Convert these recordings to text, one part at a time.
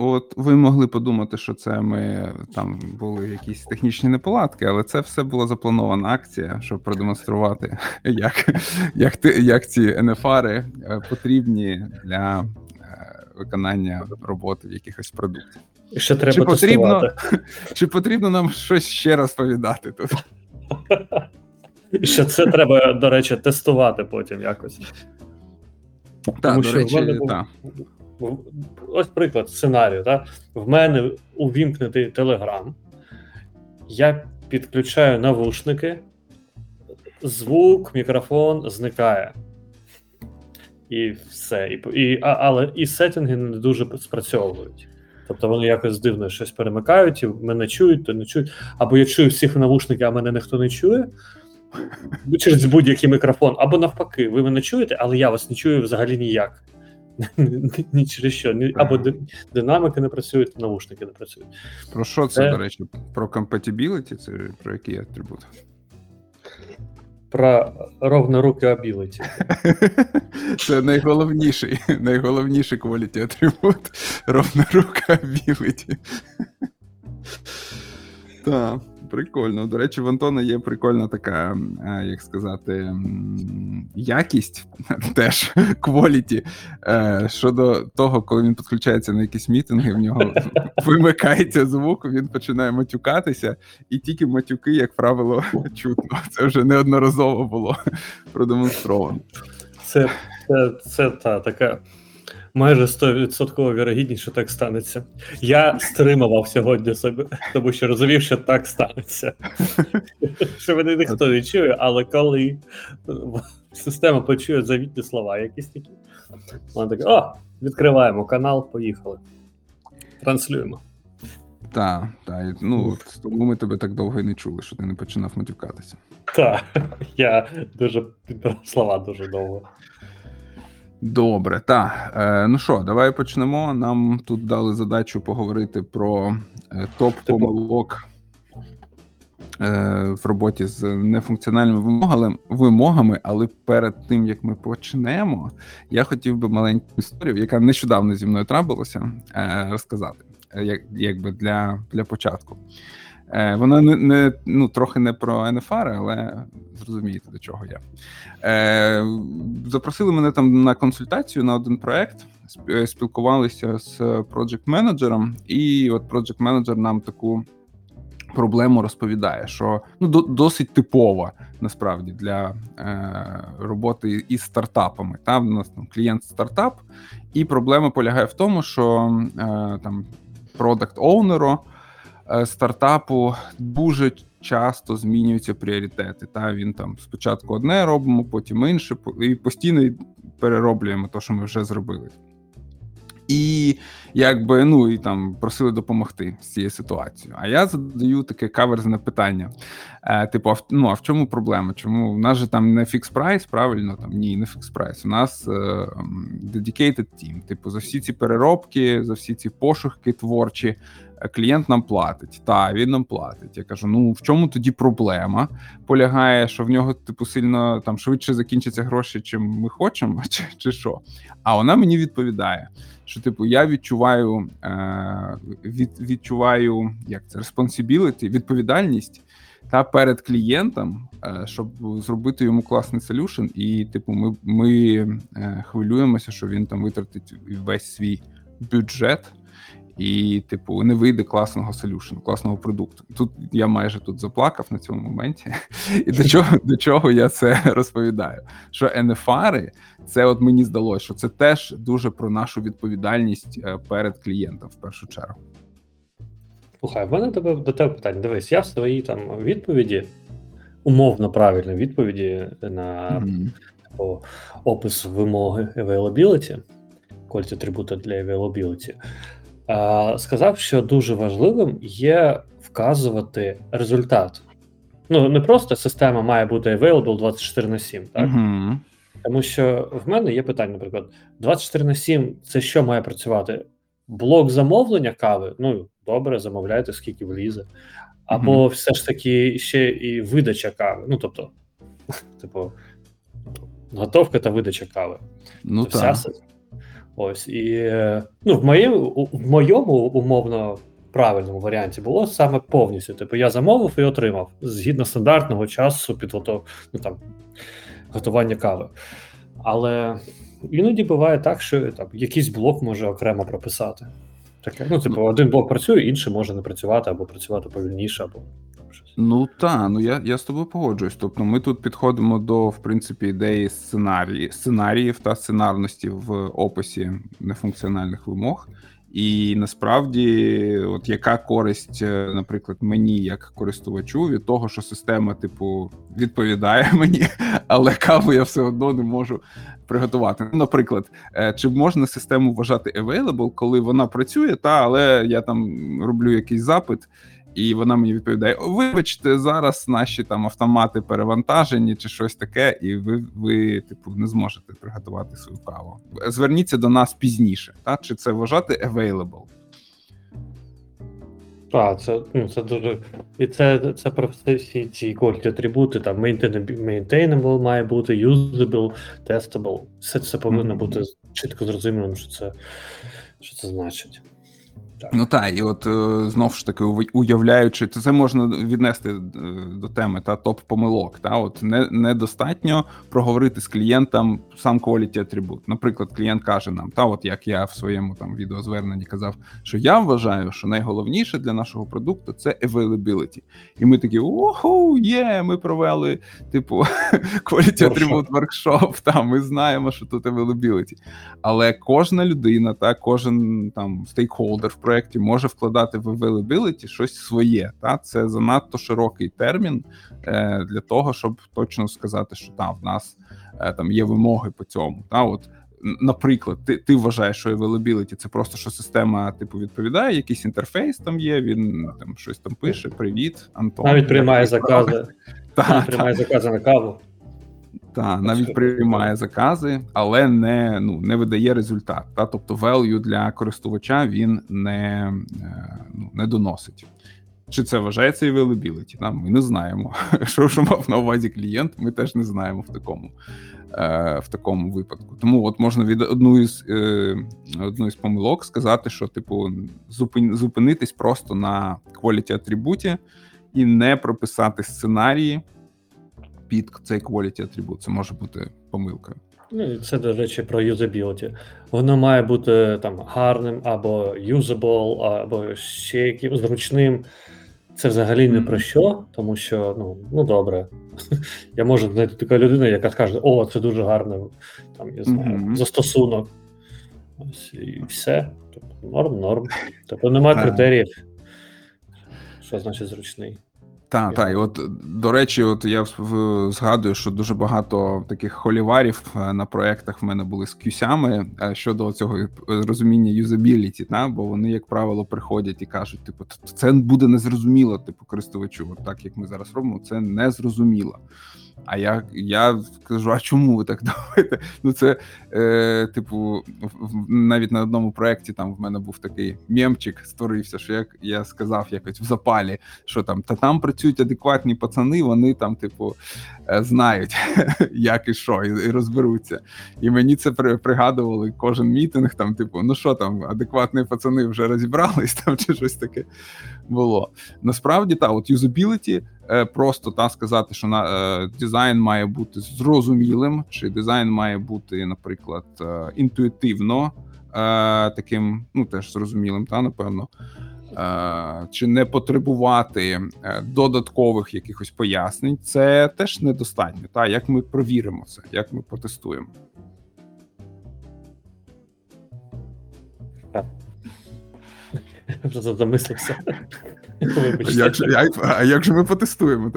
от ви могли подумати, що це ми там були якісь технічні неполадки, але це все була запланована акція, щоб продемонструвати, як як, як ці NFR потрібні для виконання роботи в якихось продуктів. Ще треба чи потрібно, чи потрібно нам щось ще розповідати тут? І ще це треба, до речі, тестувати потім якось. Так, Тому, до речі, був, так. Ось приклад сценарію. Так? В мене увімкнутий Телеграм, я підключаю навушники, звук, мікрофон зникає. І все. І, і, Але і сеттинги не дуже спрацьовують. Тобто вони якось дивно щось перемикають, і мене чують, то не чують. Або я чую всіх навушники, а мене ніхто не чує. Через будь-який мікрофон, або навпаки, ви мене чуєте, але я вас не чую взагалі ніяк. Ні через що. Або динамики не працюють, навушники не працюють. Про що це, це, до речі? Про compatibility? Це про який атрибут? Про ровноруки ability. Це найголовніший найголовніший quality атрибут ровнорука ability. Так. Прикольно. До речі, в Антона є прикольна така, е, як сказати, якість теж кваліті щодо того, коли він підключається на якісь мітинги, в нього вимикається звук, він починає матюкатися, і тільки матюки, як правило, чутно. Це вже неодноразово було продемонстровано. Це це, це та така майже 100% вірогідність, що так станеться. Я стримував сьогодні себе, тому що розумів, що так станеться. Що мене ніхто не чує, але коли система почує завітні слова, якісь такі, вона така: о, відкриваємо канал, поїхали. Транслюємо. Так, так. Ну, тому ми тебе так довго і не чули, що ти не починав матюкатися. Так, я дуже підбирав слова дуже довго. Добре, так. Е, ну що, давай почнемо. Нам тут дали задачу поговорити про е, топ помилок е, в роботі з нефункціональними вимогами, вимогами, але перед тим як ми почнемо, я хотів би маленьку історію, яка нещодавно зі мною трапилася, е, розказати, як, якби для, для початку. Е, Вона не не ну трохи не про NFR, але зрозумієте, до чого я. Е, Запросили мене там на консультацію на один проект, е, спілкувалися з проджект менеджером і от проджект менеджер нам таку проблему розповідає, що ну досить типова насправді для е, роботи із стартапами. Там у нас там клієнт стартап, і проблема полягає в тому, що е, там продакт оунеру стартапу дуже часто змінюються пріоритети. Та він там спочатку одне робимо, потім інше, і постійно перероблюємо те, що ми вже зробили. І якби ну і там просили допомогти з цією ситуацією. А я задаю таке каверзне питання: Е, типу, а в, ну а в чому проблема? Чому у нас же там не фікс прайс? Правильно там ні, не фікс прайс. У нас е, dedicated team. Типу, за всі ці переробки, за всі ці пошуки творчі клієнт нам платить. Та він нам платить. Я кажу: ну в чому тоді проблема? Полягає, що в нього типу сильно там швидше закінчаться гроші, чим ми хочемо, чи, чи що? А вона мені відповідає. Що, типу, я відчуваю е, від, відчуваю як це responsibility, відповідальність та перед клієнтом, е, щоб зробити йому класний solution, і типу, ми ми е, хвилюємося, що він там витратить весь свій бюджет і, типу, не вийде класного солюшну, класного продукту. Тут я майже тут заплакав на цьому моменті. І до чого до чого я це розповідаю? Що NFR це от мені здалося, що це теж дуже про нашу відповідальність е, перед клієнтом в першу чергу. Слухай, в мене тебе до тебе питання. Дивись, я в своїй там відповіді, умовно правильної відповіді на mm-hmm. типу, опис вимоги availability, quality атрибута для availability, сказав, що дуже важливим є вказувати результат. Ну, не просто система має бути available 24 на 7, так? Uh-huh. Тому що в мене є питання, наприклад, 24 на 7 це що має працювати? Блок замовлення кави, ну добре, замовляйте, скільки влізе. Або uh-huh. все ж таки ще і видача кави. Ну, тобто, типу, готовка та видача кави. Ну, так. Ось і ну, в моєму в моєму умовно правильному варіанті було саме повністю. Типу, я замовив і отримав згідно стандартного часу підготов... ну, там, готування кави. Але іноді буває так, що там якийсь блок може окремо прописати. Таке, ну, типу, один блок працює, інший може не працювати, або працювати повільніше, або щось. Ну так, ну я я з тобою погоджуюсь. Тобто ми тут підходимо до, в принципі, ідеї сценарії, сценаріїв та сценарності в описі нефункціональних вимог. І насправді, от яка користь, е, наприклад, мені як користувачу від того, що система, типу, відповідає мені, але каву я все одно не можу приготувати. Ну, Наприклад, е, чи можна систему вважати available, коли вона працює, та але я там роблю якийсь запит. І вона мені відповідає: вибачте, зараз наші там автомати перевантажені чи щось таке, і ви, ви типу, не зможете приготувати свою каву. Зверніться до нас пізніше, так? чи це вважати available? Так, це ну, це дуже. І це це про всі ці quality атрибути, там maintainable має бути, usable, testable. Все це повинно mm-hmm. бути чітко зрозумілим, що це, що це значить. Так. Ну так, і от е, знову ж таки, уявляючи, то це можна віднести е, до теми та топ помилок. Та от не недостатньо проговорити з клієнтом сам quality атрибут. Наприклад, клієнт каже нам, та от як я в своєму там відеозверненні казав, що я вважаю, що найголовніше для нашого продукту це availability. І ми такі оху, є, ми провели типу quality атрибут workshop, Та ми знаємо, що тут availability. Але кожна людина, та кожен там стейкхолдер в проєкті може вкладати в availability щось своє. Та Це занадто широкий термін е, для того, щоб точно сказати, що там в нас е, там є вимоги по цьому. Та от Наприклад, ти ти вважаєш, що availability — це просто що система типу відповідає, якийсь інтерфейс там є. Він там щось там пише. Привіт, Антон. Навіть приймає закази. Навіть приймає закази на каву. Так, навіть приймає закази, але не ну не видає результат. Та тобто value для користувача він не е, ну, не доносить. Чи це вважається availability? Там ми не знаємо. Що що мав на увазі клієнт, ми теж не знаємо в такому е, в такому випадку. Тому от можна від одну із е, одну із помилок сказати, що типу зупин, зупинитись просто на quality атрибуті і не прописати сценарії під цей quality атрибут. Це може бути помилкою. Ну, це, до речі, про юзабіліті. Воно має бути там гарним або usable, або ще яким зручним. Це взагалі не про що, тому що ну ну добре. Я можу знайти така людина, яка скаже: О, це дуже гарно, там я знаю, mm-hmm. застосунок. Ось і все. Тобто норм, норм. Тобто немає критеріїв, що значить зручний. Так, так, і от до речі, от я згадую, що дуже багато таких холіварів е, на проектах в мене були з кюсями е, щодо цього розуміння юзабіліті, та бо вони, як правило, приходять і кажуть, типу, це буде незрозуміло, типу, користувачу. От так як ми зараз робимо, це незрозуміло. А я я кажу: а чому ви так думаєте? Ну це, е, типу, навіть на одному проєкті там в мене був такий мемчик, створився, що як я сказав якось в запалі, що там та там працюють адекватні пацани, вони там, типу, е, знають, як і що, і, і розберуться. І мені це пригадували кожен мітинг. Там, типу, ну що там, адекватні пацани вже розібрались там чи щось таке було. Насправді, та от юзабіліті Е, просто та сказати, що на е, дизайн має бути зрозумілим, чи дизайн має бути, наприклад, е, інтуїтивно таким, ну теж зрозумілим, та напевно. Чи не потребувати додаткових якихось пояснень, це теж недостатньо. Та як ми провіримо це, як ми протестуємо? Вже замислився. А як же ми потестуємо?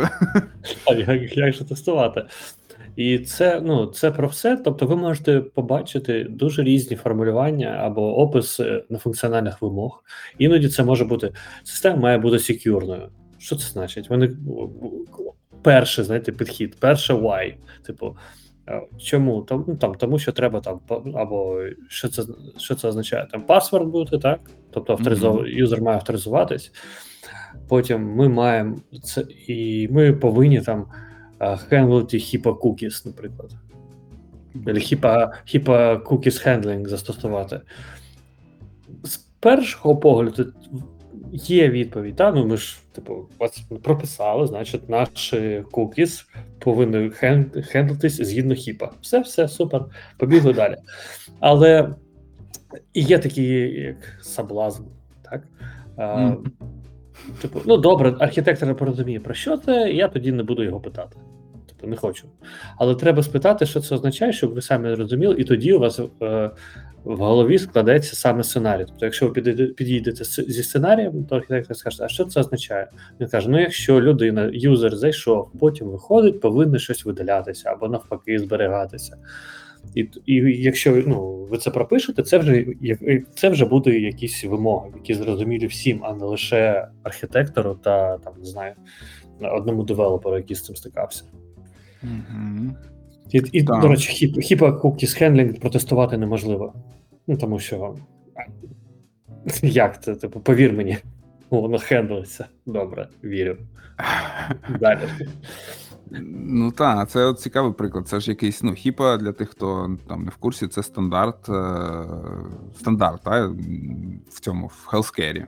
А як, як же тестувати? І це ну, це про все. Тобто, ви можете побачити дуже різні формулювання або опис нефункціональних вимог. Іноді це може бути система має бути секюрною. Що це значить? Вони перший, знаєте, підхід, перше why. Типу, чому? Там, ну, там, Тому що треба там, або що це що це означає? Там паспорт бути, так? Тобто авторизов... mm-hmm. юзер має авторизуватись. Потім ми маємо це, і ми повинні там хендлити HIPAA cookies, наприклад. HIPAA, HIPAA Cookies Handling застосувати. З першого погляду є відповідь. Та? Ну, ми ж, типу, вас прописали, значить, cookies повинні хен- хендлитись згідно HIPAA. Все, все, супер, побігли далі. Але є такі, як соблазн, так? А, Мгм. Типу, ну добре, архітектор не порозуміє, про що це, я тоді не буду його питати. Типу, не хочу. Але треба спитати, що це означає, щоб ви самі розуміли, і тоді у вас е, в голові складеться саме сценарій. Тобто, якщо ви підійдете зі сценарієм, то архітектор скаже, а що це означає? Він каже: ну, якщо людина, юзер зайшов, потім виходить, повинно щось видалятися або навпаки зберігатися. І, і якщо ну, ви це пропишете, це вже це вже буде якісь вимоги, які зрозумілі всім, а не лише архітектору та там не знаю одному девелоперу, який з цим стикався. Мгм. І, і до речі, хіп, хіпа cookies handling протестувати неможливо. Ну тому що як це? Типу, повір мені, воно хендлиться. Добре, вірю. Далі. Ну так, це от цікавий приклад. Це ж якийсь ну, хіпа для тих, хто там не в курсі, це стандарт, е, стандарт та, в цьому в healthcare.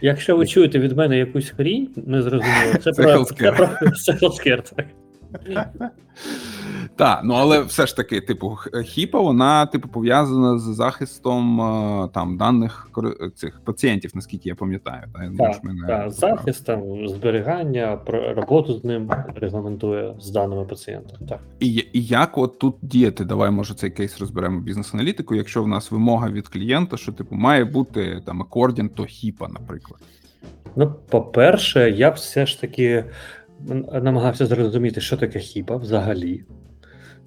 Якщо ви чуєте від мене якусь хрінь, не зрозуміло, це, Це про healthcare. це про це healthcare, так. Так, ну але все ж таки, типу, хіпа, вона типу пов'язана з захистом е, там даних цих пацієнтів, наскільки я пам'ятаю. Та, Так, так, поправ. захист, зберігання, роботу з ним регламентує з даними пацієнта. Так. І, і як от тут діяти? Давай, може, цей кейс розберемо бізнес-аналітику. Якщо в нас вимога від клієнта, що типу має бути там акордін, то хіпа, наприклад. Ну, по-перше, я б все ж таки намагався зрозуміти, що таке хіпа взагалі.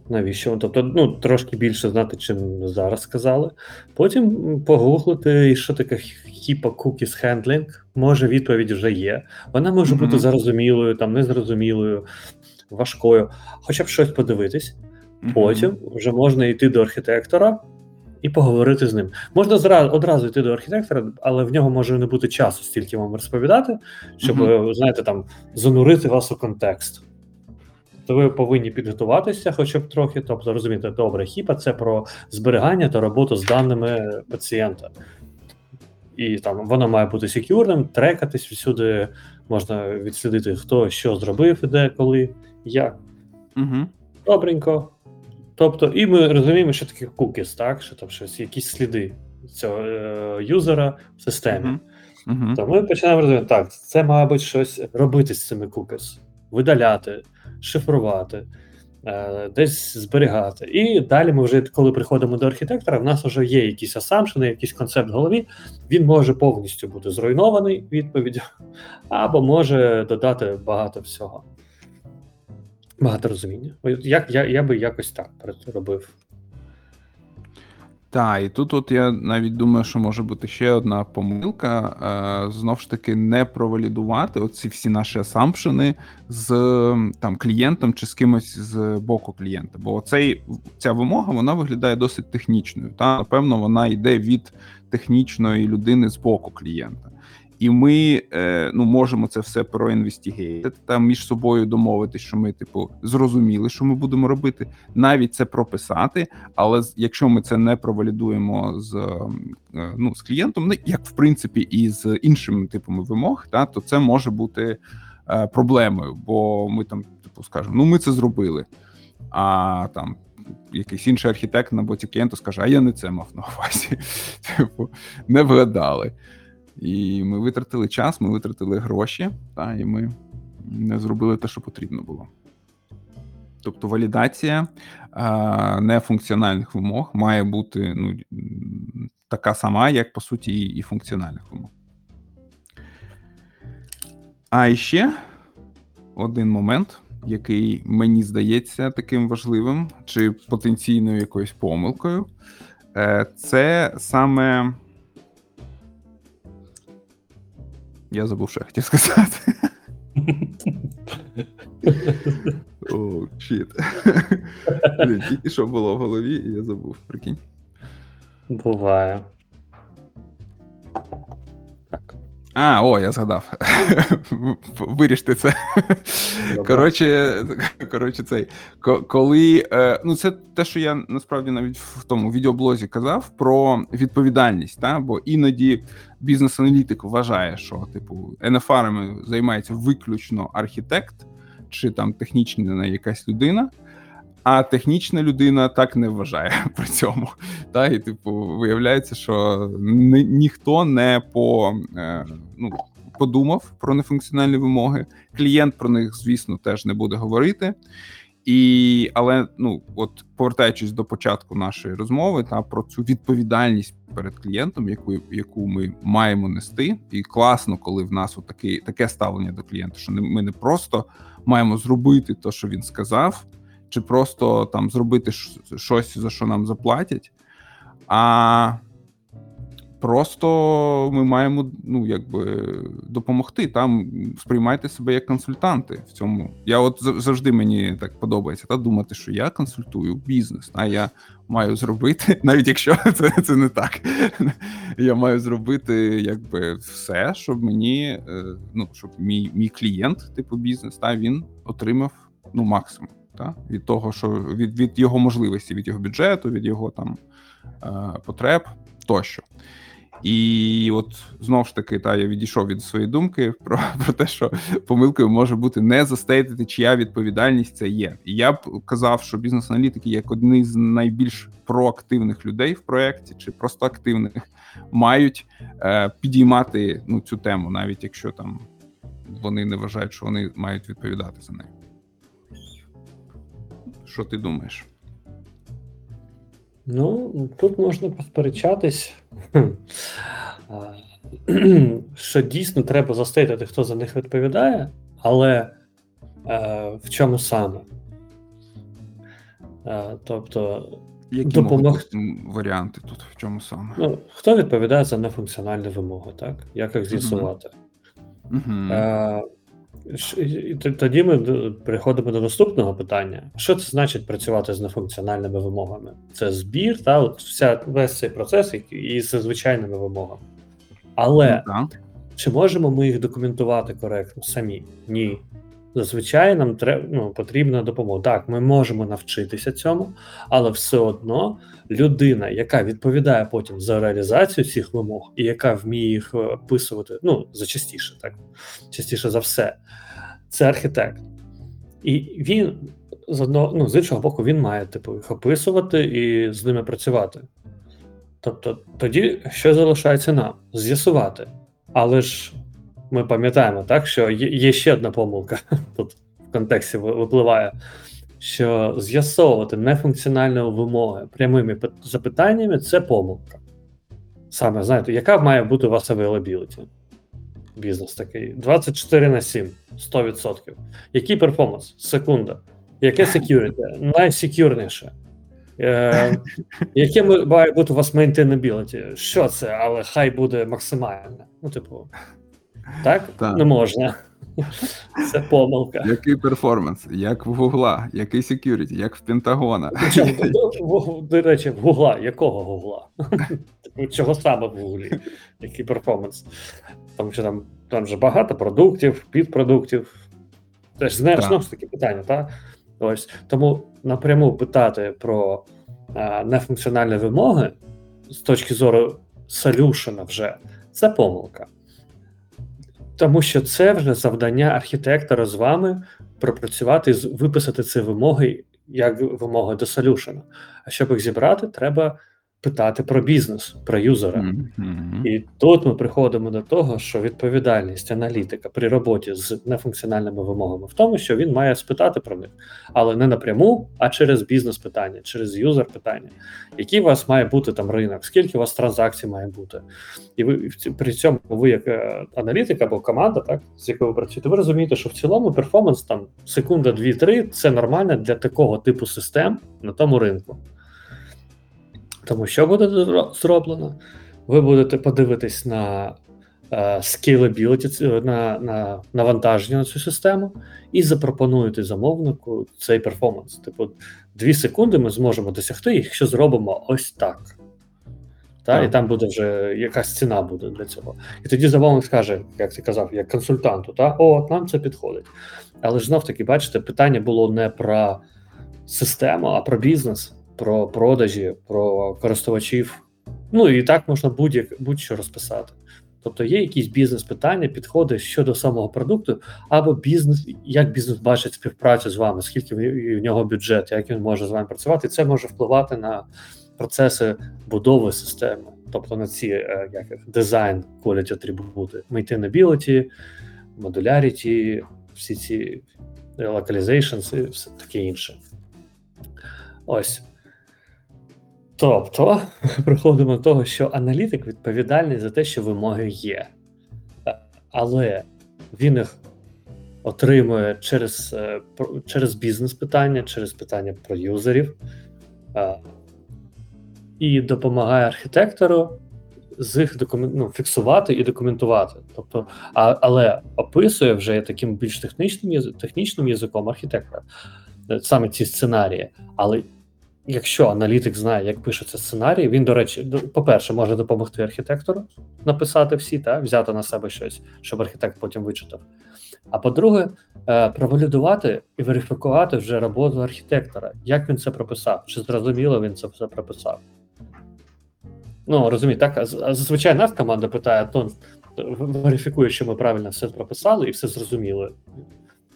Навіщо? Тобто, ну, трошки більше знати, чим зараз сказали. Потім погуглити, що таке хіпа cookies handling. Може, відповідь вже є. Вона може Мгм. бути зрозумілою, там, незрозумілою, важкою. Хоча б щось подивитись. Мгм. Потім вже можна йти до архітектора і поговорити з ним. Можна зразу одразу йти до архітектора, але в нього може не бути часу стільки вам розповідати, щоб Мгм. знаєте, там занурити вас у контекст. То ви повинні підготуватися, хоча б трохи, тобто розумієте, добре, хіпа це про зберігання та роботу з даними пацієнта. І там воно має бути секюрним, трекатись всюди, можна відслідити, хто що зробив, де, коли, як. Мгм. Добренько. Тобто, і ми розуміємо, що таке cookies, так? Що там щось, якісь сліди цього е, юзера в системі. Мгм. Мгм. То ми починаємо розуміти, так, це, мабуть, щось робити з цими cookies. видаляти, шифрувати, е, десь зберігати. І далі ми вже, коли приходимо до архітектора, в нас вже є якісь асампшени, якийсь концепт в голові. Він може повністю бути зруйнований відповіддю, або може додати багато всього. Багато розуміння. Як, я, я би якось так робив. Так, і тут от я навіть думаю, що може бути ще одна помилка. Е, знов ж таки, не провалідувати оці всі наші асампшени з там клієнтом чи з кимось з боку клієнта. Бо цей, ця вимога вона виглядає досить технічною. Та напевно, вона йде від технічної людини з боку клієнта. І ми е, ну, можемо це все проінвестігейти, там між собою домовитись, що ми, типу, зрозуміли, що ми будемо робити, навіть це прописати. Але якщо ми це не провалідуємо з, е, ну, з клієнтом, ну, як в принципі і з іншими типами вимог, та, то це може бути е, проблемою, бо ми там, типу, скажемо, ну ми це зробили. А там якийсь інший архітект на боці клієнта скаже, а я не це мав на увазі. Типу, не вгадали. І ми витратили час, ми витратили гроші, та, і ми не зробили те, що потрібно було. Тобто валідація а, нефункціональних вимог має бути ну, така сама, як по суті, і, і функціональних вимог. А ще один момент, який мені здається таким важливим, чи потенційною якоюсь помилкою, е, це саме. Я забув, що я хотів сказати. О, щит. Тільки що було в голові, і я забув. Прикинь. Буває. Так. А, о, я згадав. Виріште це. Коротше, коротше, цей. Коли. Е, ну, це те, що я насправді навіть в тому відеоблозі казав про відповідальність. Та? Бо іноді бізнес-аналітик вважає, що, типу, НФРами займається виключно архітект чи там технічна якась людина. А технічна людина так не вважає при цьому. Та і типу, виявляється, що ні, ніхто не по е, ну подумав про нефункціональні вимоги. Клієнт про них, звісно, теж не буде говорити. І але ну от повертаючись до початку нашої розмови, та про цю відповідальність перед клієнтом, яку яку ми маємо нести, і класно, коли в нас таке, таке ставлення до клієнта, що не ми не просто маємо зробити те, що він сказав чи просто там зробити щось, за що нам заплатять. А просто ми маємо ну, якби допомогти. Там сприймайте себе як консультанти в цьому. Я от завжди мені так подобається та думати, що я консультую бізнес, а я маю зробити, навіть якщо це це не так. Я маю зробити якби все, щоб мені, е, ну щоб мій мій клієнт, типу бізнес, та він отримав ну максимум та від того, що від від його можливості, від його бюджету, від його там е, потреб тощо. І от знову ж таки, та я відійшов від своєї думки про про те, що помилкою може бути не застейтити, чия відповідальність це є. І я б казав, що бізнес-аналітики як одні з найбільш проактивних людей в проєкті, чи просто активних, мають е, підіймати ну цю тему, навіть якщо там вони не вважають, що вони мають відповідати за неї. Що ти думаєш? Ну, тут можна посперечатись, що дійсно треба застейтити, хто за них відповідає, але е, в чому саме? Е, тобто, Які допомог... варіанти тут в чому саме? Ну, Хто відповідає за нефункціональні вимоги, так? Як їх з'ясувати? Угу. Е, тоді ми переходимо до наступного питання: що це значить працювати з нефункціональними вимогами? Це збір, та от вся весь цей процес і з звичайними вимогами. Але ну, чи можемо ми їх документувати коректно самі? Ні. Зазвичай нам треба ну, потрібна допомога. Так, ми можемо навчитися цьому, але все одно людина, яка відповідає потім за реалізацію цих вимог, і яка вміє їх описувати, ну зачастіше, так частіше за все, це архітект. І він з одного, ну, з іншого боку, він має типу їх описувати і з ними працювати. Тобто, тоді що залишається нам? З'ясувати. Але ж ми пам'ятаємо, так, що є ще одна помилка тут в контексті випливає, що з'ясовувати нефункціональні вимоги прямими запитаннями це помилка. Саме знаєте, яка має бути у вас availability? Бізнес такий 24 на 7, 100%. Який перформанс? Секунда. Яке security? Найсекюрніше. Е, Яке має бути у вас maintainability? Що це, але хай буде максимальне. Ну, типу, так? так? Не можна. Це помилка. Який перформанс, як в Гугла, який security, як в Пентагона. До речі, в Гугла, якого Гугла? Чого саме в Гуглі? Який перформанс? Тому що там там вже багато продуктів, підпродуктів. Теж знаєш, знову ж таки питання, так? Ось тому напряму питати про а, нефункціональні вимоги з точки зору солюшена вже це помилка. Тому що це вже завдання архітектора з вами пропрацювати, виписати ці вимоги як вимоги до солюшена. А щоб їх зібрати, треба питати про бізнес, про юзера. Mm-hmm. І тут ми приходимо до того, що відповідальність аналітика при роботі з нефункціональними вимогами в тому, що він має спитати про них, але не напряму, а через бізнес-питання, через юзер питання, який у вас має бути там ринок, скільки у вас транзакцій має бути. І ви при цьому ви, як е, аналітик або команда, так з якою ви працюєте, ви розумієте, що в цілому перформанс там секунда, дві-три це нормально для такого типу систем на тому ринку. Тому що буде зроблено? Ви будете подивитись на scalability, на на навантаження на цю систему, і запропонуєте замовнику цей перформанс. Типу, дві секунди ми зможемо досягти, якщо зробимо ось так. Та, І там буде вже якась ціна буде для цього. І тоді замовник скаже, як ти казав, як консультанту, та, о, нам це підходить. Але ж знов таки, бачите, питання було не про систему, а про бізнес, про продажі, про користувачів. Ну і так можна будь-як будь-що розписати. Тобто є якісь бізнес-питання, підходи щодо самого продукту, або бізнес, як бізнес бачить співпрацю з вами, скільки в нього бюджет, як він може з вами працювати. Це може впливати на процеси будови системи, тобто на ці е, як дизайн, quality атрибути, maintainability, modularity, всі ці localizations і все таке інше. Ось. Тобто, приходимо до того, що аналітик відповідальний за те, що вимоги є. Але він їх отримує через, е, через бізнес-питання, через питання про юзерів і допомагає архітектору з їх докумен... ну, фіксувати і документувати. Тобто, а, але описує вже таким більш технічним, технічним язиком архітектора е, саме ці сценарії. Але якщо аналітик знає, як пишеться сценарій, він, до речі, по-перше, може допомогти архітектору написати всі, та, взяти на себе щось, щоб архітект потім вичитав. А по-друге, е, провалідувати і верифікувати вже роботу архітектора, як він це прописав, чи зрозуміло він це все прописав. Ну, розумієте, так, зазвичай нас команда питає, то верифікує, що ми правильно все прописали і все зрозуміли.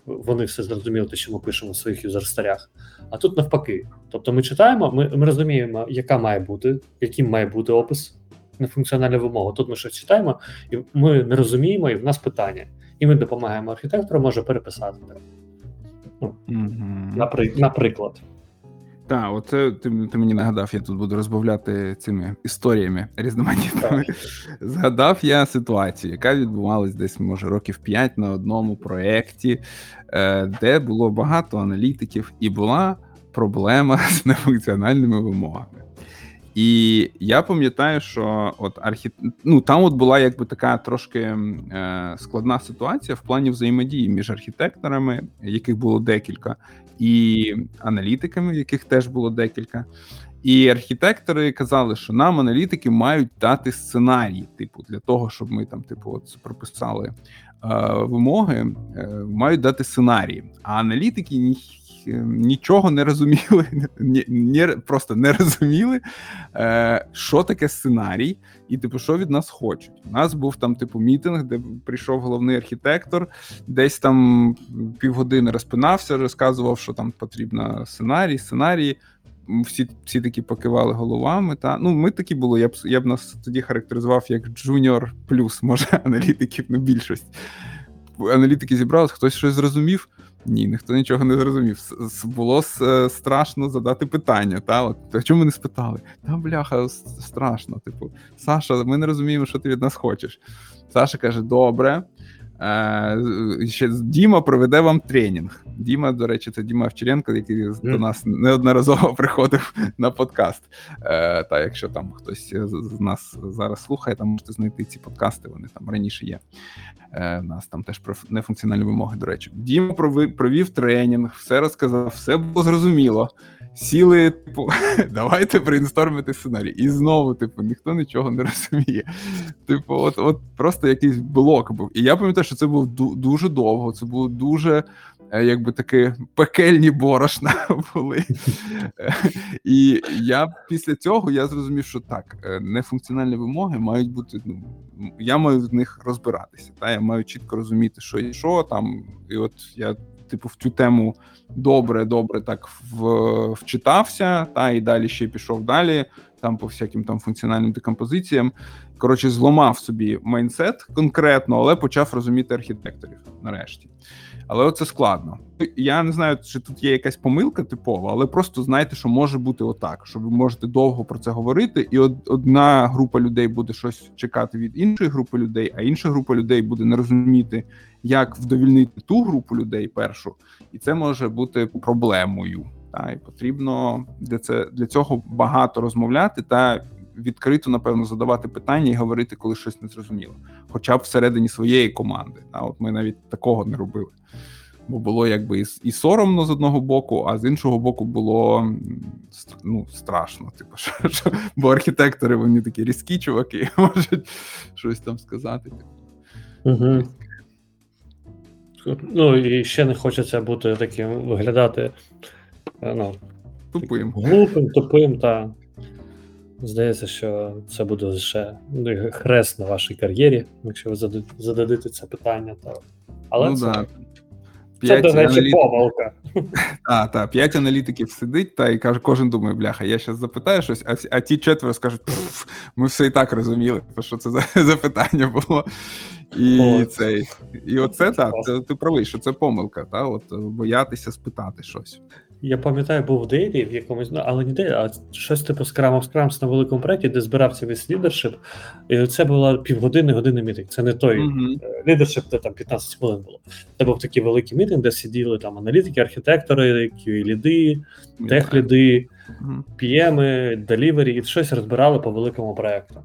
Вони все зрозуміли, те, що ми пишемо в своїх юзер-старях. А тут навпаки. Тобто ми читаємо, ми, ми розуміємо, яка має бути, яким має бути опис на функціональну вимогу. Тут ми щось читаємо, і ми не розуміємо, і в нас питання. І ми допомагаємо архітектору, може переписати. Мгм. Напри- наприклад. Так, оце ти, ти мені нагадав, я тут буду розбавляти цими історіями різноманітними. Згадав я ситуацію, яка відбувалась десь, може, років 5 на одному проєкті, е, де було багато аналітиків, і була проблема з нефункціональними вимогами. І я пам'ятаю, що от архі... ну, там от була якби така трошки е, складна ситуація в плані взаємодії між архітекторами, яких було декілька, і аналітиками, яких теж було декілька. І архітектори казали, що нам аналітики мають дати сценарій, типу, для того, щоб ми там, типу, от прописали вимоги, е, мають дати сценарії. А аналітики ні, нічого не розуміли, ні, ні, просто не розуміли, е, що таке сценарій, і типу, що від нас хочуть. У нас був там, типу, мітинг, де прийшов головний архітектор, десь там півгодини розпинався, розказував, що там потрібно сценарій, сценарії. Всі всі такі покивали головами. Та ну ми такі були. Я б я б нас тоді характеризував як junior плюс, може, аналітиків на більшість. Аналітики зібрались, хтось щось зрозумів. Ні, ніхто нічого не зрозумів. Було страшно задати питання. Та от чому ми не спитали? Та бляха, страшно. Типу, Саша, ми не розуміємо, що ти від нас хочеш. Саша каже: добре. Ще Діма проведе вам тренінг. Діма, до речі, це Діма Овчаренко, який до нас неодноразово приходив на подкаст. Е, Та якщо там хтось з нас зараз слухає, там можете знайти ці подкасти, вони там раніше є. Е, У нас там теж про нефункціональні вимоги, до речі. Діма прови- провів тренінг, все розказав, все було зрозуміло. Сіли, типу, давайте брейнстормити сценарій. І знову, типу, ніхто нічого не розуміє. Типу, от, от просто якийсь блок був. І я пам'ятаю, що це було дуже довго. Це було дуже, якби такі пекельні борошна були. Е, І я після цього я зрозумів, що так, е, нефункціональні вимоги мають бути. Ну, я маю в них розбиратися. Та я маю чітко розуміти, що і що там. І от я, типу, в цю тему добре, добре так в, вчитався, та і далі ще пішов далі, там по всяким там функціональним декомпозиціям. Коротше, зламав собі майнсет конкретно, але почав розуміти архітекторів нарешті. Але оце складно. Я не знаю, чи тут є якась помилка типова, але просто знайте, що може бути отак, що ви можете довго про це говорити, і од- одна група людей буде щось чекати від іншої групи людей, а інша група людей буде не розуміти, як вдовільнити ту групу людей першу, і це може бути проблемою. Та і потрібно для це для цього багато розмовляти та відкрито, напевно, задавати питання і говорити, коли щось не зрозуміло, хоча б всередині своєї команди. Та от ми навіть такого не робили. Бо було якби і, і соромно з одного боку, а з іншого боку, було ну, страшно. Типу, що, що, бо архітектори вони такі різкі чуваки, можуть щось там сказати. Угу. Ну і ще не хочеться бути таким виглядати ну, Тупим. глупим, тупим, та здається, що це буде ну, хрест на вашій кар'єрі, якщо ви зададите це питання. Та... Але ну, це, да. це, до речі, аналітиків- помилка. А, та, п'ять аналітиків сидить, та і каже, кожен думає, бляха, я зараз запитаю щось, а, а ті четверо скажуть, ми все і так розуміли, що це за запитання було. І О. цей, і оце так, ти, правий, що це помилка, та, от боятися спитати щось. Я пам'ятаю, був дейлі в якомусь, ну, але не дейлі, а щось типу of Scrums на великому проєкті, де збирався весь лідершип. І це була півгодини, години мітинг. Це не той е, лідершип, де там 15 хвилин було. Це був такий великий мітинг, де сиділи там аналітики, архітектори, QA-ліди, техліди. PM, делівері, і щось розбирали по великому проекту.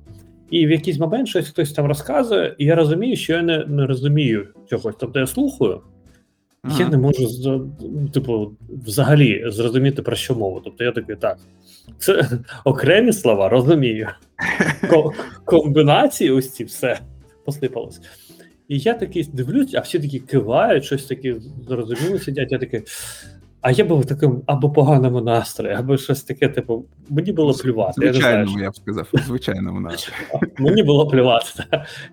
І в якийсь момент щось хтось там розказує, і я розумію, що я не, не розумію чогось. Тобто я слухаю, я не можу типу, взагалі зрозуміти про що мова. Тобто я такий, так, це окремі слова, розумію. Ко- комбінації ось ці все посипалось. І я такий дивлюсь, а всі такі кивають, щось таке зрозуміло сидять. Я такий. А я був в такому або поганому настрої, або щось таке, типу, мені було плювати. Я не знаю, Звичайному, я б сказав, звичайному наші. Мені було плювати.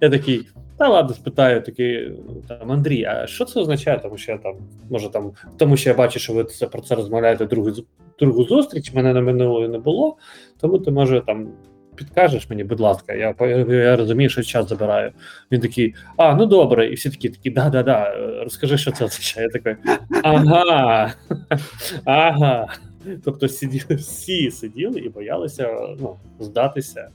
Я такий, та ладно, спитаю, такий там Андрій, а що це означає? Тому що я там, може там, тому що я бачу, що ви це про це розмовляєте другу, другу зустріч, мене на минулої не було, тому ти може там. Підкажеш мені, будь ласка, я, я розумію, що час забираю. Він такий, а, ну добре, і всі такі, такі, да-да-да, е, розкажи, що це означає. Я такий, ага, ага. Тобто сиділи, всі сиділи і боялися ну, здатися,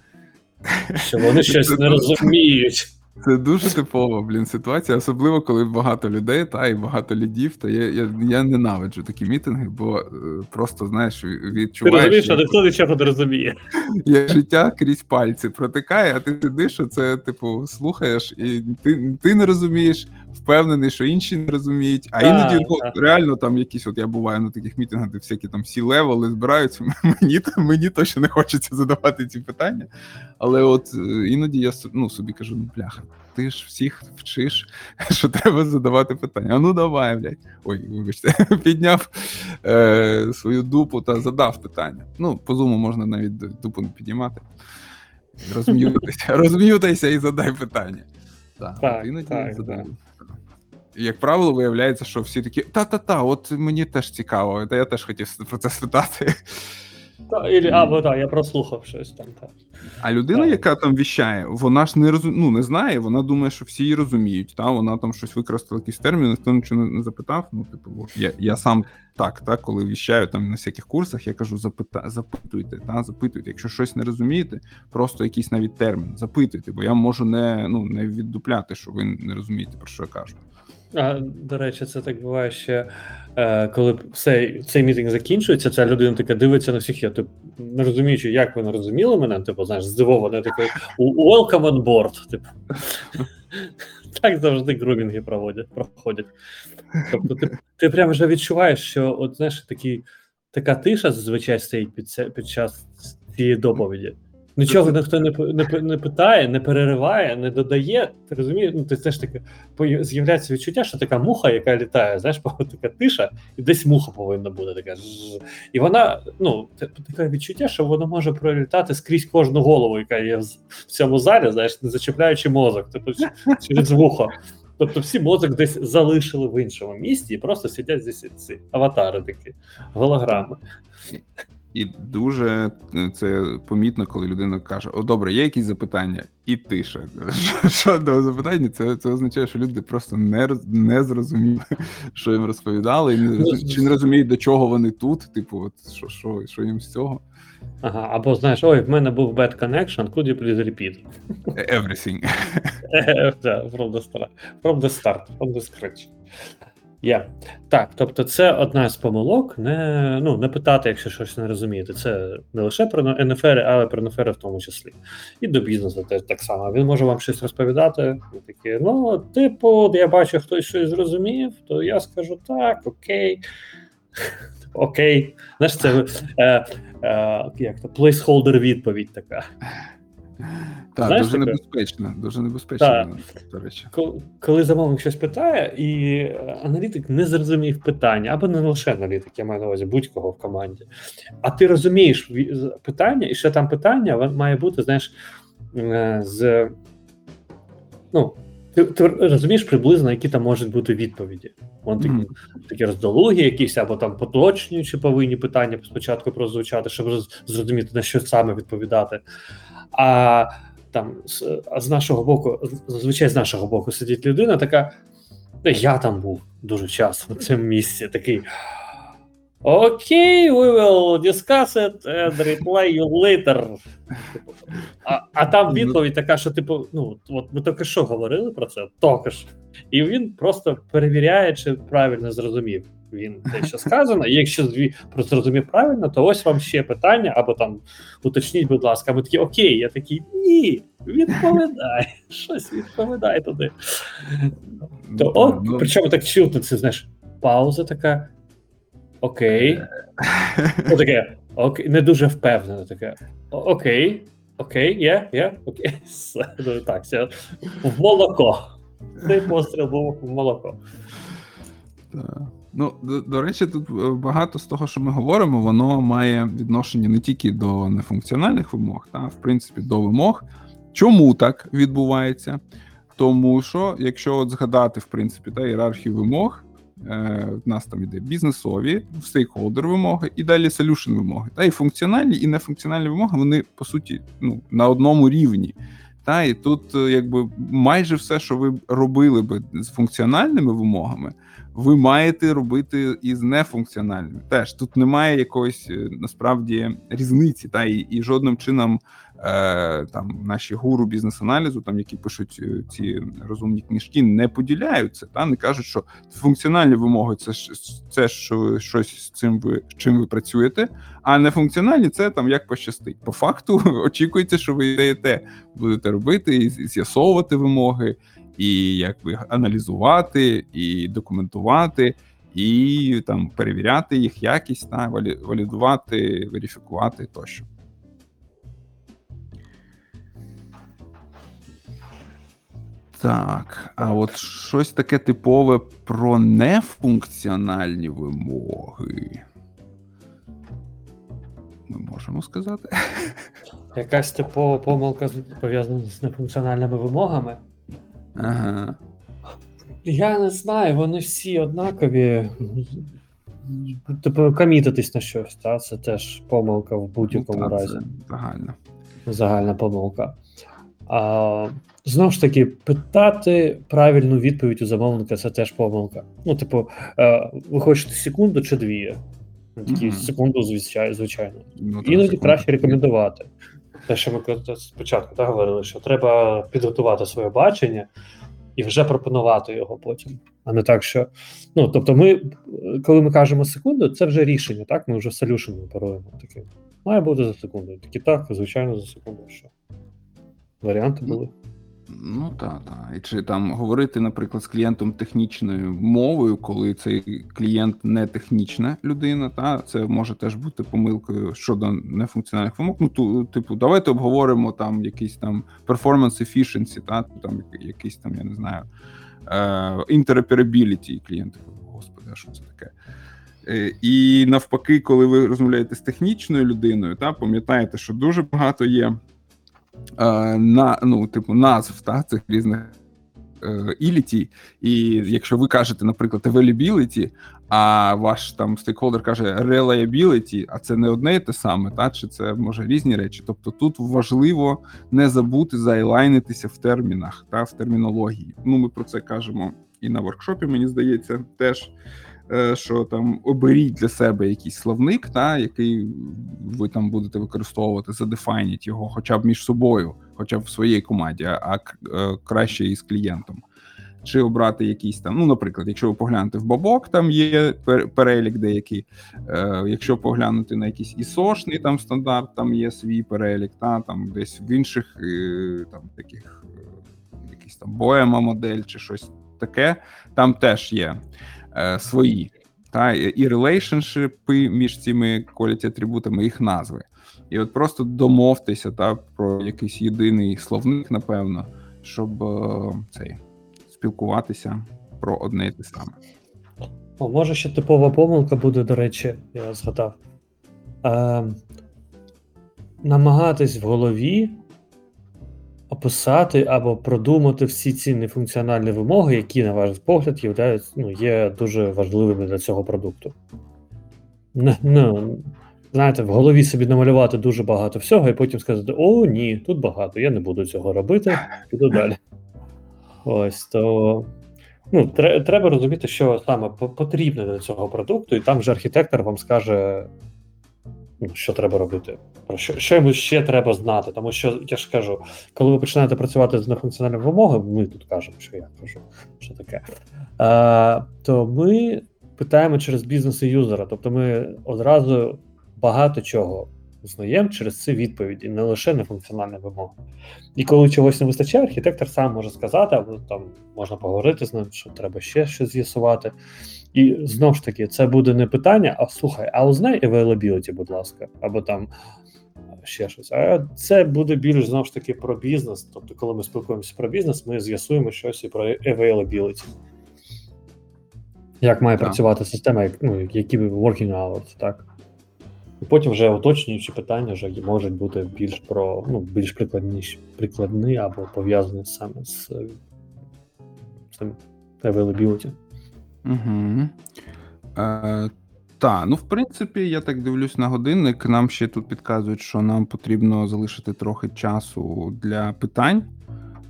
що вони щось не розуміють. Це дуже типова, блін, ситуація, особливо коли багато людей, та і багато лідів. То я, я, я ненавиджу такі мітинги, бо е, просто знаєш, Ти відчуваєш, розумієш, що ніхто нічого не розуміє. як життя крізь пальці протикає, а ти сидиш, що це, типу, слухаєш, і ти, ти не розумієш, впевнений, що інші не розуміють. А іноді ну, так. реально там якісь, от я буваю на таких мітингах, де всякі там всі левели збираються. Мені мені точно не хочеться задавати ці питання. Але от е, іноді я ну, собі кажу, ну бляха, ти ж всіх вчиш, що треба задавати питання. А ну давай, блядь. Ой, вибачте, підняв е, свою дупу та задав питання. Ну, по зуму можна навіть дупу не піднімати. Розм'ютайся, розм'ютайся і задай питання. Так, Так, іноді так, задаю. І, Як правило, виявляється, що всі такі та-та-та, от мені теж цікаво, та я теж хотів про це спитати. Та, ілі, або так, я прослухав щось там. Так. А людина, Так. яка там віщає, вона ж не розум... ну, не знає, вона думає, що всі її розуміють. Та? Вона там щось використала якийсь термін, ніхто нічого не, запитав. Ну, типу, я, я сам так, так, коли віщаю там на всяких курсах, я кажу: запита... запитуйте, та? запитуйте. Якщо щось не розумієте, просто якийсь навіть термін, запитуйте, бо я можу не, ну, не віддупляти, що ви не розумієте, про що я кажу. А, до речі, це так буває ще, е, коли цей, цей мітинг закінчується, ця людина така дивиться на всіх. Я тип, не розуміючи, як ви не розуміли мене, типу, знаєш, здивовано, такий welcome on board. Типу. Так завжди грумінги проводять, проходять. Тобто ти, ти прямо вже відчуваєш, що от знаєш, такі, така тиша зазвичай стоїть під, під час цієї доповіді. Нічого ніхто не, не, не питає, не перериває, не додає. Ти розумієш, ну ти знаєш таке, по- з'являється відчуття, що така муха, яка літає, знаєш, така тиша, і десь муха повинна бути така. І вона, ну, таке відчуття, що вона може пролітати скрізь кожну голову, яка є в, цьому залі, знаєш, не зачіпляючи мозок, тобто через вухо. Тобто всі мозок десь залишили в іншому місці і просто сидять здесь ці аватари такі, голограми. І дуже е, це помітно, коли людина каже: О, добре, є якісь запитання, і тиша. Жодного запитання, це, це означає, що люди просто не, не зрозуміли, що їм розповідали, і не, Ну, чи не розуміють, до чого вони тут. Типу, от що, що, що їм з цього? Ага, або знаєш, ой, в мене був bad connection, could you please repeat? Everything. Е, the start, from the start, from the scratch. Є. Так, тобто, це одна з помилок, не ну, не питати, якщо щось не розумієте. Це не лише про НФР, але про НФР в тому числі. І до бізнесу теж так само. Він може вам щось розповідати. І таке, ну, типу, я бачу, хтось щось зрозумів, то я скажу так, окей. Окей. Знаєш, це е, е, як то placeholder відповідь така. Так, Знаєш дуже таке? небезпечно, дуже небезпечно, Так. до речі. Коли- замовник щось питає, і е, аналітик не зрозумів питання, або не лише аналітик, я маю на увазі будь-кого в команді. А ти розумієш питання, і ще там питання має бути, знаєш, е, з. Ну, ти, ти розумієш приблизно, які там можуть бути відповіді. Вон такі, Мгм. такі роздолугі, якісь або там поточнюючі повинні питання спочатку прозвучати, щоб зрозуміти, на що саме відповідати. А там з, з нашого боку, зазвичай з нашого боку сидить людина, така. Я там був дуже часто в цьому місці. Такий. Окей, we will discuss it and reply you later. А, а там відповідь така, що, типу, ну, от ми тільки що говорили про це, тільки ж. І він просто перевіряє, чи правильно зрозумів він те, що сказано. І якщо зрозумів правильно, то ось вам ще питання, або там уточніть, будь ласка, ми такі окей, я такий ні, відповідай, щось відповідай туди. То, Ну, о, ну, причому так чутно, це знаєш, пауза така. Окей. Ну, таке, окей, не дуже впевнено таке. Окей, окей, є, є, окей. Ну, так, все. В молоко. Цей постріл був в молоко. Ну, до, до речі, тут е, багато з того, що ми говоримо, воно має відношення не тільки до нефункціональних вимог, та в принципі до вимог. Чому так відбувається? Тому що, якщо от згадати в принципі та ієрархію вимог, е, в нас там іде бізнесові, стейкхолдер вимоги і далі solution вимоги. Та і функціональні, і нефункціональні вимоги, вони по суті ну, на одному рівні. Та і тут, е, якби майже все, що ви робили би з функціональними вимогами, ви маєте робити із нефункціональними. Теж тут немає якоїсь е, насправді різниці, та і, і жодним чином е, там наші гуру бізнес-аналізу, там які пишуть е, ці розумні книжки, не поділяються, та не кажуть, що функціональні вимоги це це що щось з цим ви з чим ви працюєте, а нефункціональні це там як пощастить. По факту очікується, що ви даєте, будете робити і з'ясовувати вимоги і якби аналізувати, і документувати, і там перевіряти їх якість, та, валідувати, верифікувати тощо. Так, а от щось таке типове про нефункціональні вимоги. Ми можемо сказати. Якась типова помилка пов'язана з нефункціональними вимогами. Ага. Я не знаю, вони всі однакові. Типу, комітитись на щось, та? це теж помилка в будь-якому Ну, разі. це загально. Загальна помилка. А, знову ж таки, питати правильну відповідь у замовника це теж помилка. Ну, типу, е, ви хочете секунду чи дві? Такі Мгм. секунду, звичайно. звичайно. Ну, Іноді секунду. краще рекомендувати. Те, що ми спочатку так, говорили, що треба підготувати своє бачення і вже пропонувати його потім. А не так, що. Ну, тобто, ми, коли ми кажемо секунду, це вже рішення, так? Ми вже solution оперуємо. таким. Має бути за секунду. Такі так, звичайно, за секунду. Що? Варіанти були. Ну так, так. І чи там говорити, наприклад, з клієнтом технічною мовою, коли цей клієнт не технічна людина, та це може теж бути помилкою щодо нефункціональних вимог. Ну ту, типу, давайте обговоримо там якийсь там performance efficiency, та там як- якийсь там, я не знаю, е, interoperability, клієнт господи, що це таке? Е, І навпаки, коли ви розмовляєте з технічною людиною, та пам'ятаєте, що дуже багато є е, на ну, типу, назв та, цих різних е, іліті. І якщо ви кажете, наприклад, availability, а ваш там стейкхолдер каже reliability, а це не одне і те саме, та чи це може різні речі. Тобто тут важливо не забути зайлайнитися в термінах та в термінології. Ну, ми про це кажемо і на воркшопі, мені здається, теж. Е, Що там оберіть для себе якийсь словник, та який ви там будете використовувати, задефайніть його, хоча б між собою, хоча б в своїй команді, а е, краще із клієнтом. чи обрати якийсь там. Ну, наприклад, якщо ви поглянете в бабок, там є перелік деякий. Е, якщо поглянути на якийсь ісошний там стандарт, там є свій перелік, та там десь в інших е, там таких е, якийсь там боема модель чи щось таке, там теж є е, свої. Та і релейшншипи між цими quality атрибутами, їх назви. І от просто домовтеся та про якийсь єдиний словник, напевно, щоб е, цей спілкуватися про одне і те саме. О, може ще типова помилка буде, до речі, я згадав. Е, намагатись в голові описати або продумати всі ці нефункціональні вимоги, які, на ваш погляд, являють, ну, є дуже важливими для цього продукту. Ну, знаєте, в голові собі намалювати дуже багато всього, і потім сказати: О, ні, тут багато, я не буду цього робити, піду далі. Ось то. Ну, треба розуміти, що саме потрібно для цього продукту, і там вже архітектор вам скаже, що треба робити, про що, що йому ще треба знати. Тому що я ж кажу, коли ви починаєте працювати з нефункціональними вимогами, ми тут кажемо, що я кажу, що таке, а, то ми питаємо через бізнес і юзера. Тобто ми одразу багато чого узнаємо через ці відповіді, не лише нефункціональні вимоги. І коли чогось не вистачає, архітектор сам може сказати, або там можна поговорити з ним, що треба ще щось з'ясувати. І знову ж таки, це буде не питання, а слухай, а узнай availability, будь ласка, або там ще щось. А це буде більш знову ж таки про бізнес. Тобто, коли ми спілкуємося про бізнес, ми з'ясуємо щось і про availability. Як має Так. працювати система, як, ну, які working hours, так? І потім вже уточнюючі питання вже можуть бути більш про ну, більш прикладні, прикладні або пов'язані саме з цим availability. Угу. Е, та, ну в принципі, я так дивлюсь на годинник. Нам ще тут підказують, що нам потрібно залишити трохи часу для питань.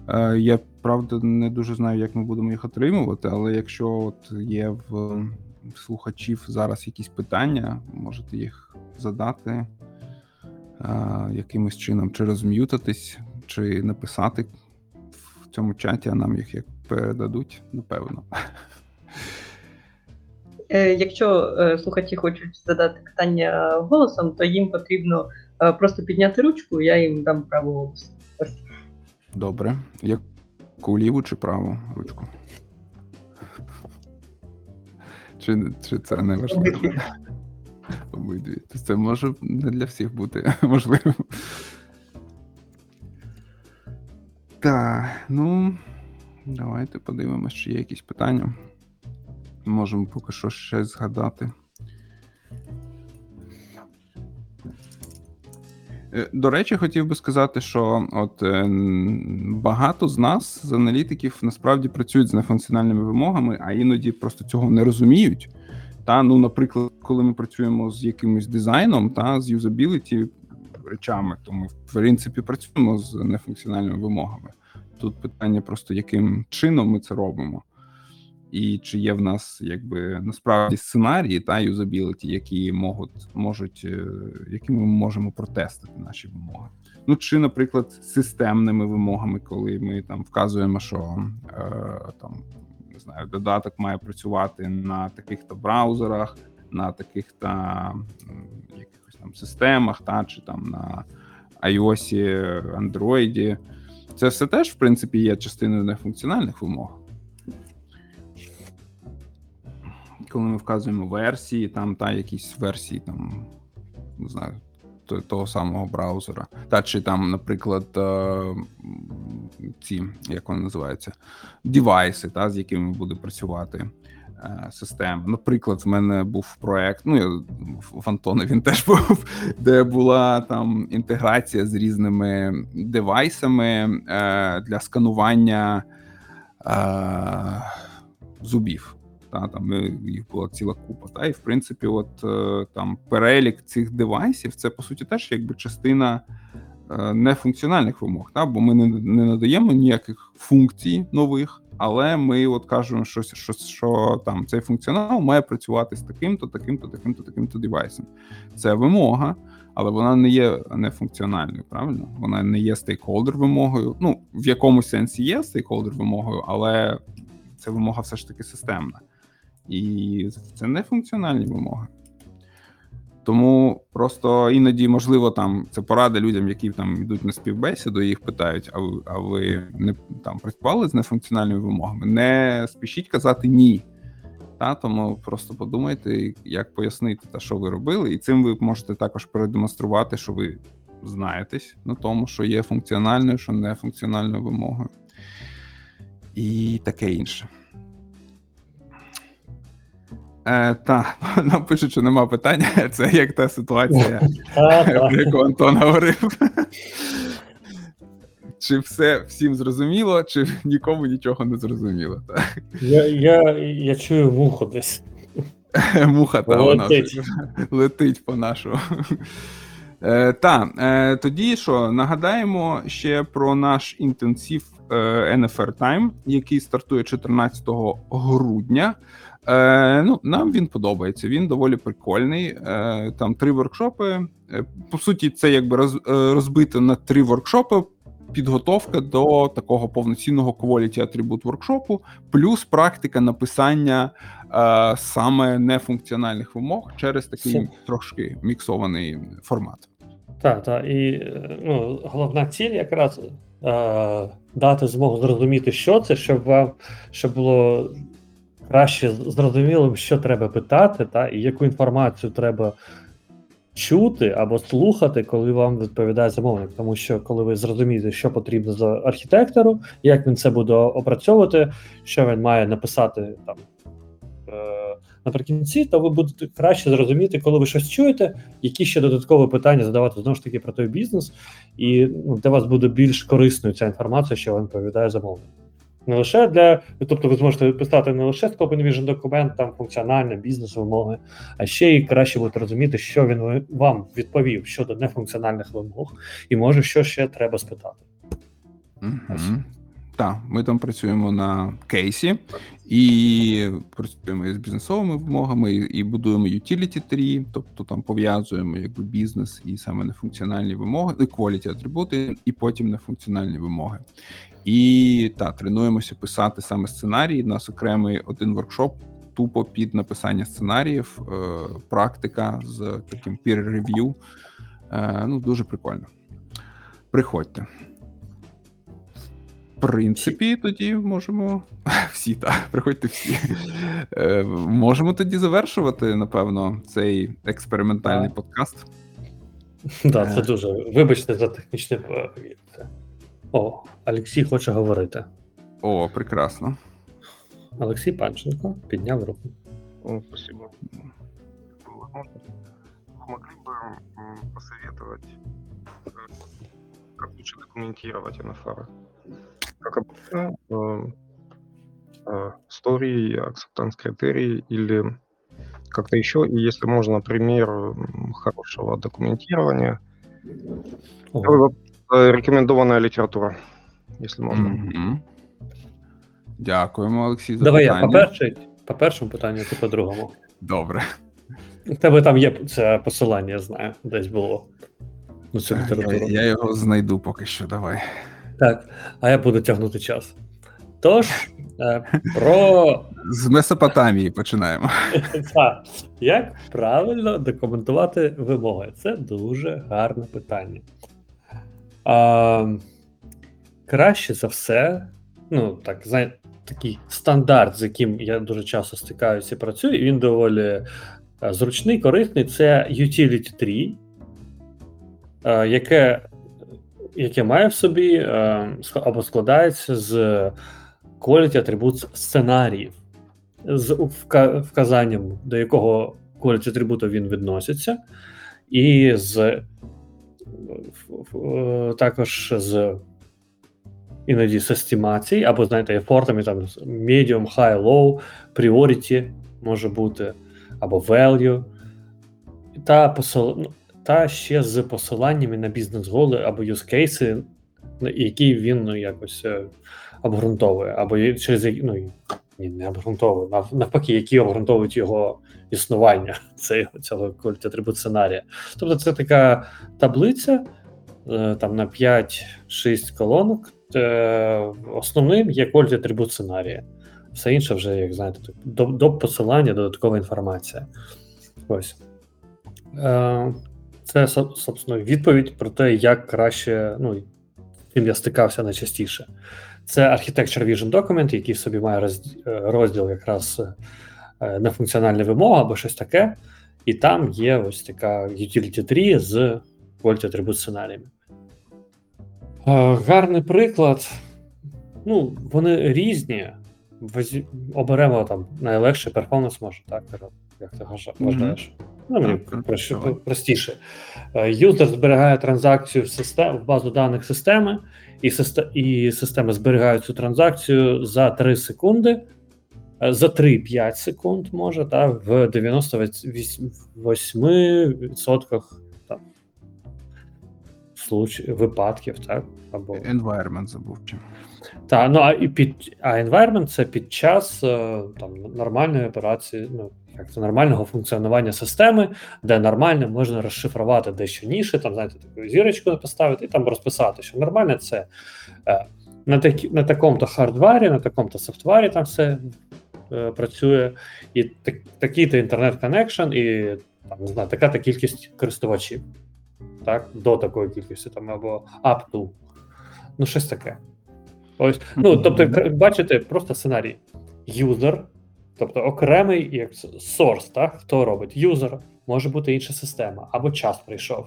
Е, я правда не дуже знаю, як ми будемо їх отримувати, але якщо от є в слухачів зараз якісь питання, можете їх задати е, якимось чином, чи розм'ютатись, чи написати в цьому чаті, а нам їх як передадуть, напевно. Е, Якщо е, слухачі хочуть задати питання голосом, то їм потрібно е, просто підняти ручку, я їм дам право голосу. Ось. Добре. Яку ліву чи праву ручку? Чи, чи це не важливо? Обидві. Обидві. Це може не для всіх бути можливим. Так, ну давайте подивимось, чи є якісь питання. Можемо поки що ще згадати. Е, До речі, хотів би сказати, що от е, багато з нас, з аналітиків, насправді працюють з нефункціональними вимогами, а іноді просто цього не розуміють. Та, ну, наприклад, коли ми працюємо з якимось дизайном та з юзабіліті речами, то ми, в принципі, працюємо з нефункціональними вимогами. Тут питання просто, яким чином ми це робимо. І чи є в нас якби насправді сценарії та юзабіліті, які можуть, можуть, е, які ми можемо протестити наші вимоги. Ну чи, наприклад, системними вимогами, коли ми там вказуємо, що е, там не знаю, додаток має працювати на таких-то браузерах, на таких-то якихось там системах, та чи там на iOS, Android. Це все теж, в принципі, є частиною нефункціональних вимог. Коли ми вказуємо версії, там та якісь версії, там не знаю, то- того самого браузера. Та чи там, наприклад, е, ці, як вони називаються, девайси, та, з якими буде працювати е, система. Наприклад, в мене був проект, ну в Антона він теж був, де була там інтеграція з різними девайсами е, для сканування е, зубів. Та, там е, їх була ціла купа. Та, і в принципі, от е, там перелік цих девайсів це по суті теж якби частина е, нефункціональних вимог, та, бо ми не, не надаємо ніяких функцій нових, але ми от кажемо, що, що, що там цей функціонал має працювати з таким-то, таким-то, таким-то, таким-то девайсом. Це вимога, але вона не є нефункціональною, правильно? Вона не є стейкхолдер вимогою. Ну, в якомусь сенсі є стейкхолдер вимогою, але це вимога все ж таки системна. І це не функціональні вимоги. Тому просто іноді, можливо, там це порада людям, які там йдуть на співбесіду, і їх питають: а ви, а ви не там працювали з нефункціональними вимогами? Не спішіть казати ні. Та, тому просто подумайте, як пояснити, та, що ви робили, і цим ви можете також продемонструвати, що ви знаєтесь на тому, що є функціональною, що не функціональною вимогою. І таке інше. Е, Та, нам пишуть, що нема питання. Це як та ситуація, про яку Антон говорив. Чи все всім зрозуміло, чи нікому нічого не зрозуміло. Та? Я, я, я чую муху десь. Муха та вона Летить. вже летить по нашу. Е, та, е, тоді що, нагадаємо ще про наш інтенсив е, NFR Time, який стартує 14 грудня. Е, ну, нам він подобається. Він доволі прикольний. Е, там три воркшопи. Е, по суті, це якби роз, е, розбито на три воркшопи. Підготовка до такого повноцінного quality атрибут воркшопу, плюс практика написання е, саме нефункціональних вимог через такий Супер. трошки міксований формат. Так, так. І е, ну, головна ціль якраз е, дати змогу зрозуміти, що це, щоб вам щоб було краще зрозумілим, що треба питати, та, і яку інформацію треба чути або слухати, коли вам відповідає замовник. Тому що коли ви зрозумієте, що потрібно за архітектору, як він це буде опрацьовувати, що він має написати там. е, Наприкінці, то ви будете краще зрозуміти, коли ви щось чуєте, які ще додаткові питання задавати знову ж таки про той бізнес, і ну, для вас буде більш корисною ця інформація, що вам відповідає замовник. Не лише для, тобто ви зможете писати не лише Scope and Vision документ, там функціональне бізнес вимоги, а ще й краще будете розуміти, що він вам відповів щодо нефункціональних вимог, і може що ще треба спитати. Угу. Так, ми там працюємо на кейсі і працюємо із бізнесовими вимогами, і, і будуємо utility tree, тобто там пов'язуємо якби бізнес і саме нефункціональні вимоги, і quality атрибути, і потім нефункціональні вимоги. І так, тренуємося писати саме сценарії. У нас окремий один воркшоп тупо під написання сценаріїв, е, практика з таким peer review. Е, ну, дуже прикольно. Приходьте. В принципі, тоді можемо всі так, приходьте всі. Е, можемо тоді завершувати, напевно, цей експериментальний подкаст. Так, це дуже. Вибачте за технічне. е, це. О, Олексій хоче говорити. О, прекрасно. Олексій Панченко підняв руку. О, Спасибо. Возможно, вы могли бы м, посоветовать, э, как лучше документировать NFR? Как обычно, э, э, story, acceptance критерии или как-то еще, и если можно, пример м, хорошего документирования. О, Второй вопрос, э, Рекомендованная литература, если можно. Мгм. Дякуємо, Олексій, за Давай я по першому, по першому питанню, ти по другому. Добре. У тебе там є це посилання, я знаю, десь було. На цю Я, літературу. я його знайду поки що. Давай. Так, а я буду тягнути час. Тож, е, про З Месопотамії починаємо. Так, як правильно документувати вимоги? Це дуже гарне питання. А, краще за все, ну так, знаєте, такий стандарт, з яким я дуже часто стикаюся і працюю, і він доволі е, зручний, корисний. Це Utility Tree, е, яке, яке має в собі е, або складається з quality атрибут сценаріїв з вказанням, до якого quality атрибуту він відноситься, і з також з іноді з естимацій, або, знаєте, ефортами там medium, high, low, priority може бути, або value, та, посил... ну, та ще з посиланнями на бізнес-голи або cases, які він ну, якось е, обґрунтовує, або через ну, ні, не обґрунтовує, нав- навпаки, які обґрунтовують його існування цього, цього quality атрибут сценарія. Тобто це така таблиця е, там на 5-6 колонок. Е, Основним є quality атрибут сценарія. Все інше вже, як знаєте, до, до посилання, додаткова інформація. Ось. Е, це, собственно, відповідь про те, як краще, ну, чим я стикався найчастіше. Це Architecture Vision Document, який в собі має е, розділ якраз е, нефункціональна вимога або щось таке. І там є ось така utility tree з quality attribute сценаріями. Е, Гарний приклад. Ну, вони різні. Оберемо там найлегший перформанс, може, так? Як ти гажа- Мгм. Ну, мені простіше. Е, Юзер зберігає транзакцію в, систем, в базу даних системи, і, систе, і система зберігає цю транзакцію за 3 секунди, е, за 3-5 секунд, може, та, в 98% там, случ... випадків, так? Або... Environment забув чим. Та, ну а і під а environment це під час е, там нормальної операції, ну як це нормального функціонування системи, де нормально можна розшифрувати дещо ніше, там знаєте, таку зірочку поставити і там розписати, що нормальне це е, на такі на такому-то хардварі, на такому-то софтварі там все е, працює, і так, такий-то інтернет connection, і там не знаю, така-то кількість користувачів. Так, до такої кількості там або up to. Ну, щось таке. Ось, ну, тобто, бачите, просто сценарій. Юзер, тобто окремий як source, так? Хто робить? Юзер, може бути інша система, або час прийшов.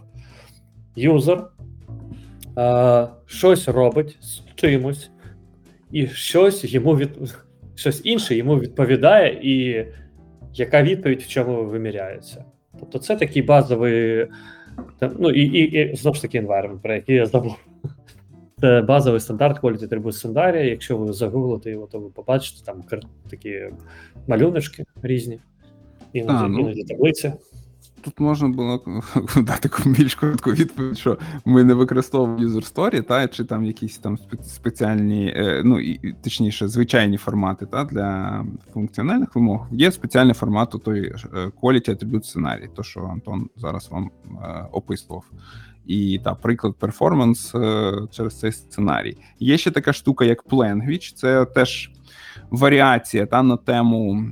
Юзер е, щось робить з чимось, і щось йому від щось інше йому відповідає, і яка відповідь в чому виміряється. Тобто, це такий базовий, ну і, і, і знову ж таки environment, про який я забув. Це базовий стандарт Quality Attribute сценарія. Якщо ви загуглите його, то ви побачите там такі малюночки різні, іноді, А, ну. іноді таблиці. Тут можна було дати більш коротку відповідь, що ми не використовуємо user story, та чи там якісь там спеціальні, е, ну і точніше, звичайні формати та для функціональних вимог. Є спеціальний формат у той е, quality attribute сценарій, то що Антон зараз вам е, описував. І та приклад перформанс е, через цей сценарій. Є ще така штука, як пленгвіч. це теж варіація та на тему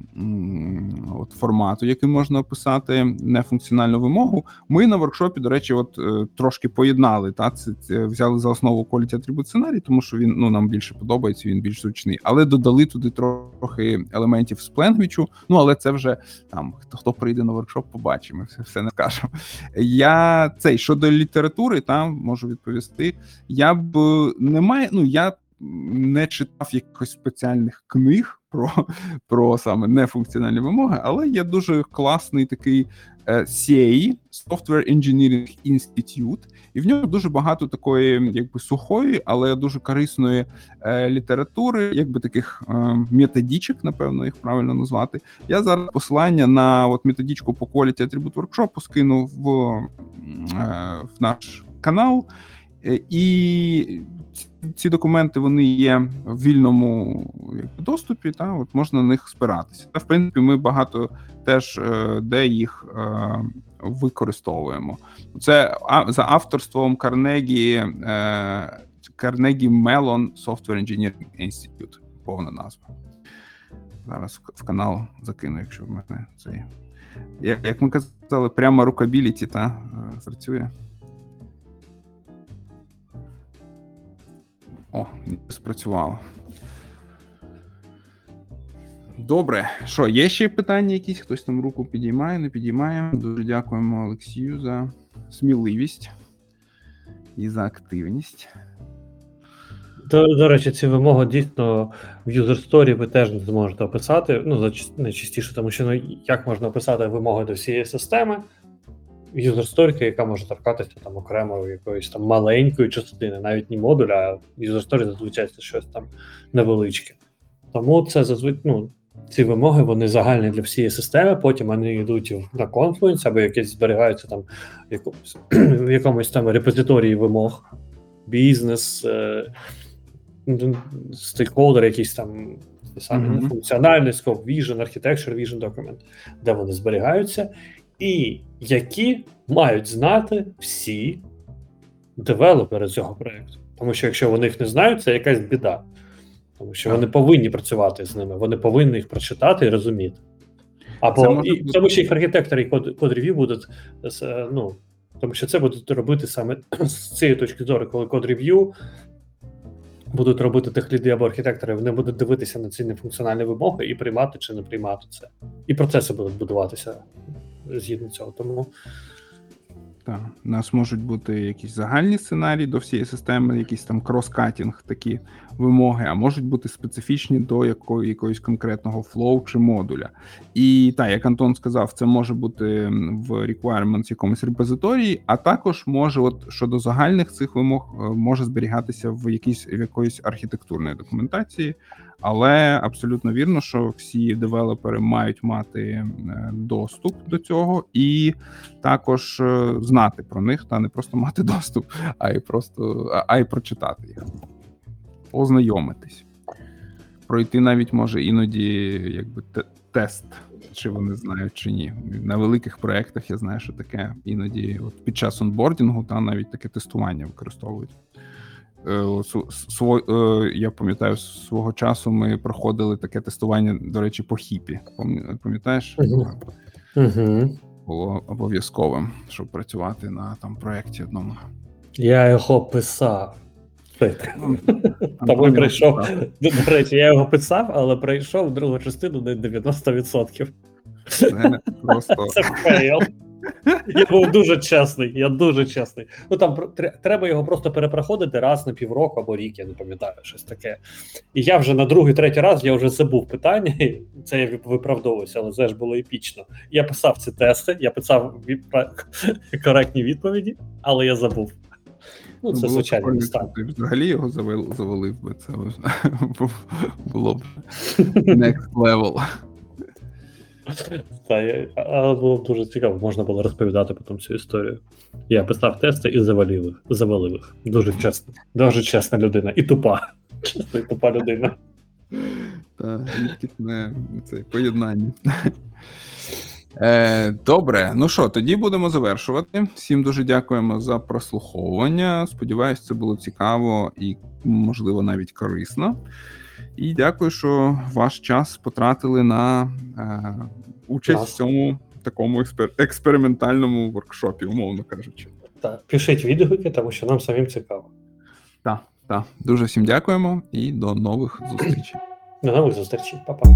от, формату, який можна описати нефункціональну вимогу. Ми на воркшопі, до речі, от е, трошки поєднали та це, це взяли за основу quality attribute сценарій, тому що він ну нам більше подобається, він більш зручний, але додали туди трохи елементів з Planguage, Ну але це вже там хто хто прийде на воркшоп, побачимо, все, все не скажемо. Я цей щодо літератури, там можу відповісти. Я б не маю, ну я не читав якихось спеціальних книг про, про саме нефункціональні вимоги, але є дуже класний такий е, CAE, Software Engineering Institute, і в ньому дуже багато такої, якби сухої, але дуже корисної е, літератури, якби таких е, методичок, напевно, їх правильно назвати. Я зараз посилання на от методичку по Quality Attribute Workshop скину в, е, в наш канал. Е, І ці- документи вони є в вільному якби, доступі, та от можна на них спиратися. Та в принципі, ми багато теж е, де їх е, використовуємо. Це за авторством Карнегі Карнегі Мелон Software Engineering Institute, повна назва. Зараз в канал закину, якщо в мене цей. Як, як ми казали, прямо рукабіліті та е, працює. О, спрацювало. Добре. Що, є ще питання якісь? Хтось там руку підіймає, не підіймає. Дуже дякуємо Олексію за сміливість і за активність. До, до речі, ці вимоги дійсно в user story ви теж зможете описати. Ну, зач- найчастіше, тому що ну, як можна описати вимоги до всієї системи story, яка може торкатися там окремо якоїсь там маленької частини, навіть не модуля, а story зазвичай це щось там невеличке. Тому це зазвичай, ну, ці вимоги вони загальні для всієї системи, потім вони йдуть на Confluence або якісь зберігаються там в якомусь, в якомусь там репозиторії вимог, бізнес. Е- стейкхолдер, якийсь там ті самі Мгм. mm функціональний scope vision, architecture vision document, де вони зберігаються, і які мають знати всі девелопери цього проєкту. Тому що якщо вони їх не знають, це якась біда. Тому що вони повинні працювати з ними, вони повинні їх прочитати і розуміти. Або Це і, бути- тому що їх архітектори і код, код рев'ю будуть е, ну, тому що це будуть робити саме з цієї точки зору, коли code review будуть робити tech lead и або архітектори, вони будуть дивитися на ці нефункціональні вимоги і приймати чи не приймати це. І процеси будуть будуватися згідно цього. Тому Так, у нас можуть бути якісь загальні сценарії до всієї системи, якісь там cross-cutting, такі вимоги, а можуть бути специфічні до якої, якогось конкретного flow чи модуля. І так, як Антон сказав, це може бути в requirements якомусь репозиторії, а також може, от щодо загальних цих вимог, е, може зберігатися в якійсь в якоїсь архітектурної документації. Але абсолютно вірно, що всі девелопери мають мати е, доступ до цього і також е, знати про них, та не просто мати доступ, а й просто а, й прочитати їх, ознайомитись, пройти навіть може іноді якби тест, чи вони знають чи ні. На великих проєктах я знаю, що таке іноді, от під час онбордінгу, та навіть таке тестування використовують. Е, е, Я пам'ятаю, свого часу ми проходили таке тестування, до речі, по хіпі. Пам'ятаєш? Угу. було обов'язковим, щоб працювати на там проєкті одному. я його писав. Ну, Тому прийшов. До, до речі, я його писав, але пройшов другу частину на 90%. Це просто Це fail. Я був дуже чесний, я дуже чесний. Ну там треба його просто перепроходити раз на півроку або рік, я не пам'ятаю, щось таке. І я вже на другий, третій раз я вже забув питання, і це я вип- виправдовувався, але це ж було епічно. Я писав ці тести, я писав коректні відповіді, але я забув. Ну, це звичайно стан. взагалі його завалив би. Це було б next level. Та, але було дуже цікаво, можна було розповідати потім цю історію. Я писав тести і завалив їх. Завалив їх. Дуже чесно. Дуже чесна людина. І тупа. Чесно, і тупа людина. Та це поєднання. Е, добре, ну що, тоді будемо завершувати. Всім дуже дякуємо за прослуховування. Сподіваюсь, це було цікаво і, можливо, навіть корисно. І дякую, що ваш час потратили на е, участь Клас. в цьому такому експер- експериментальному воркшопі, умовно кажучи. Так, пишіть відгуки, тому що нам самим цікаво. Так, так. Дуже всім дякуємо і до нових зустрічей. До нових зустрічей, Па-па.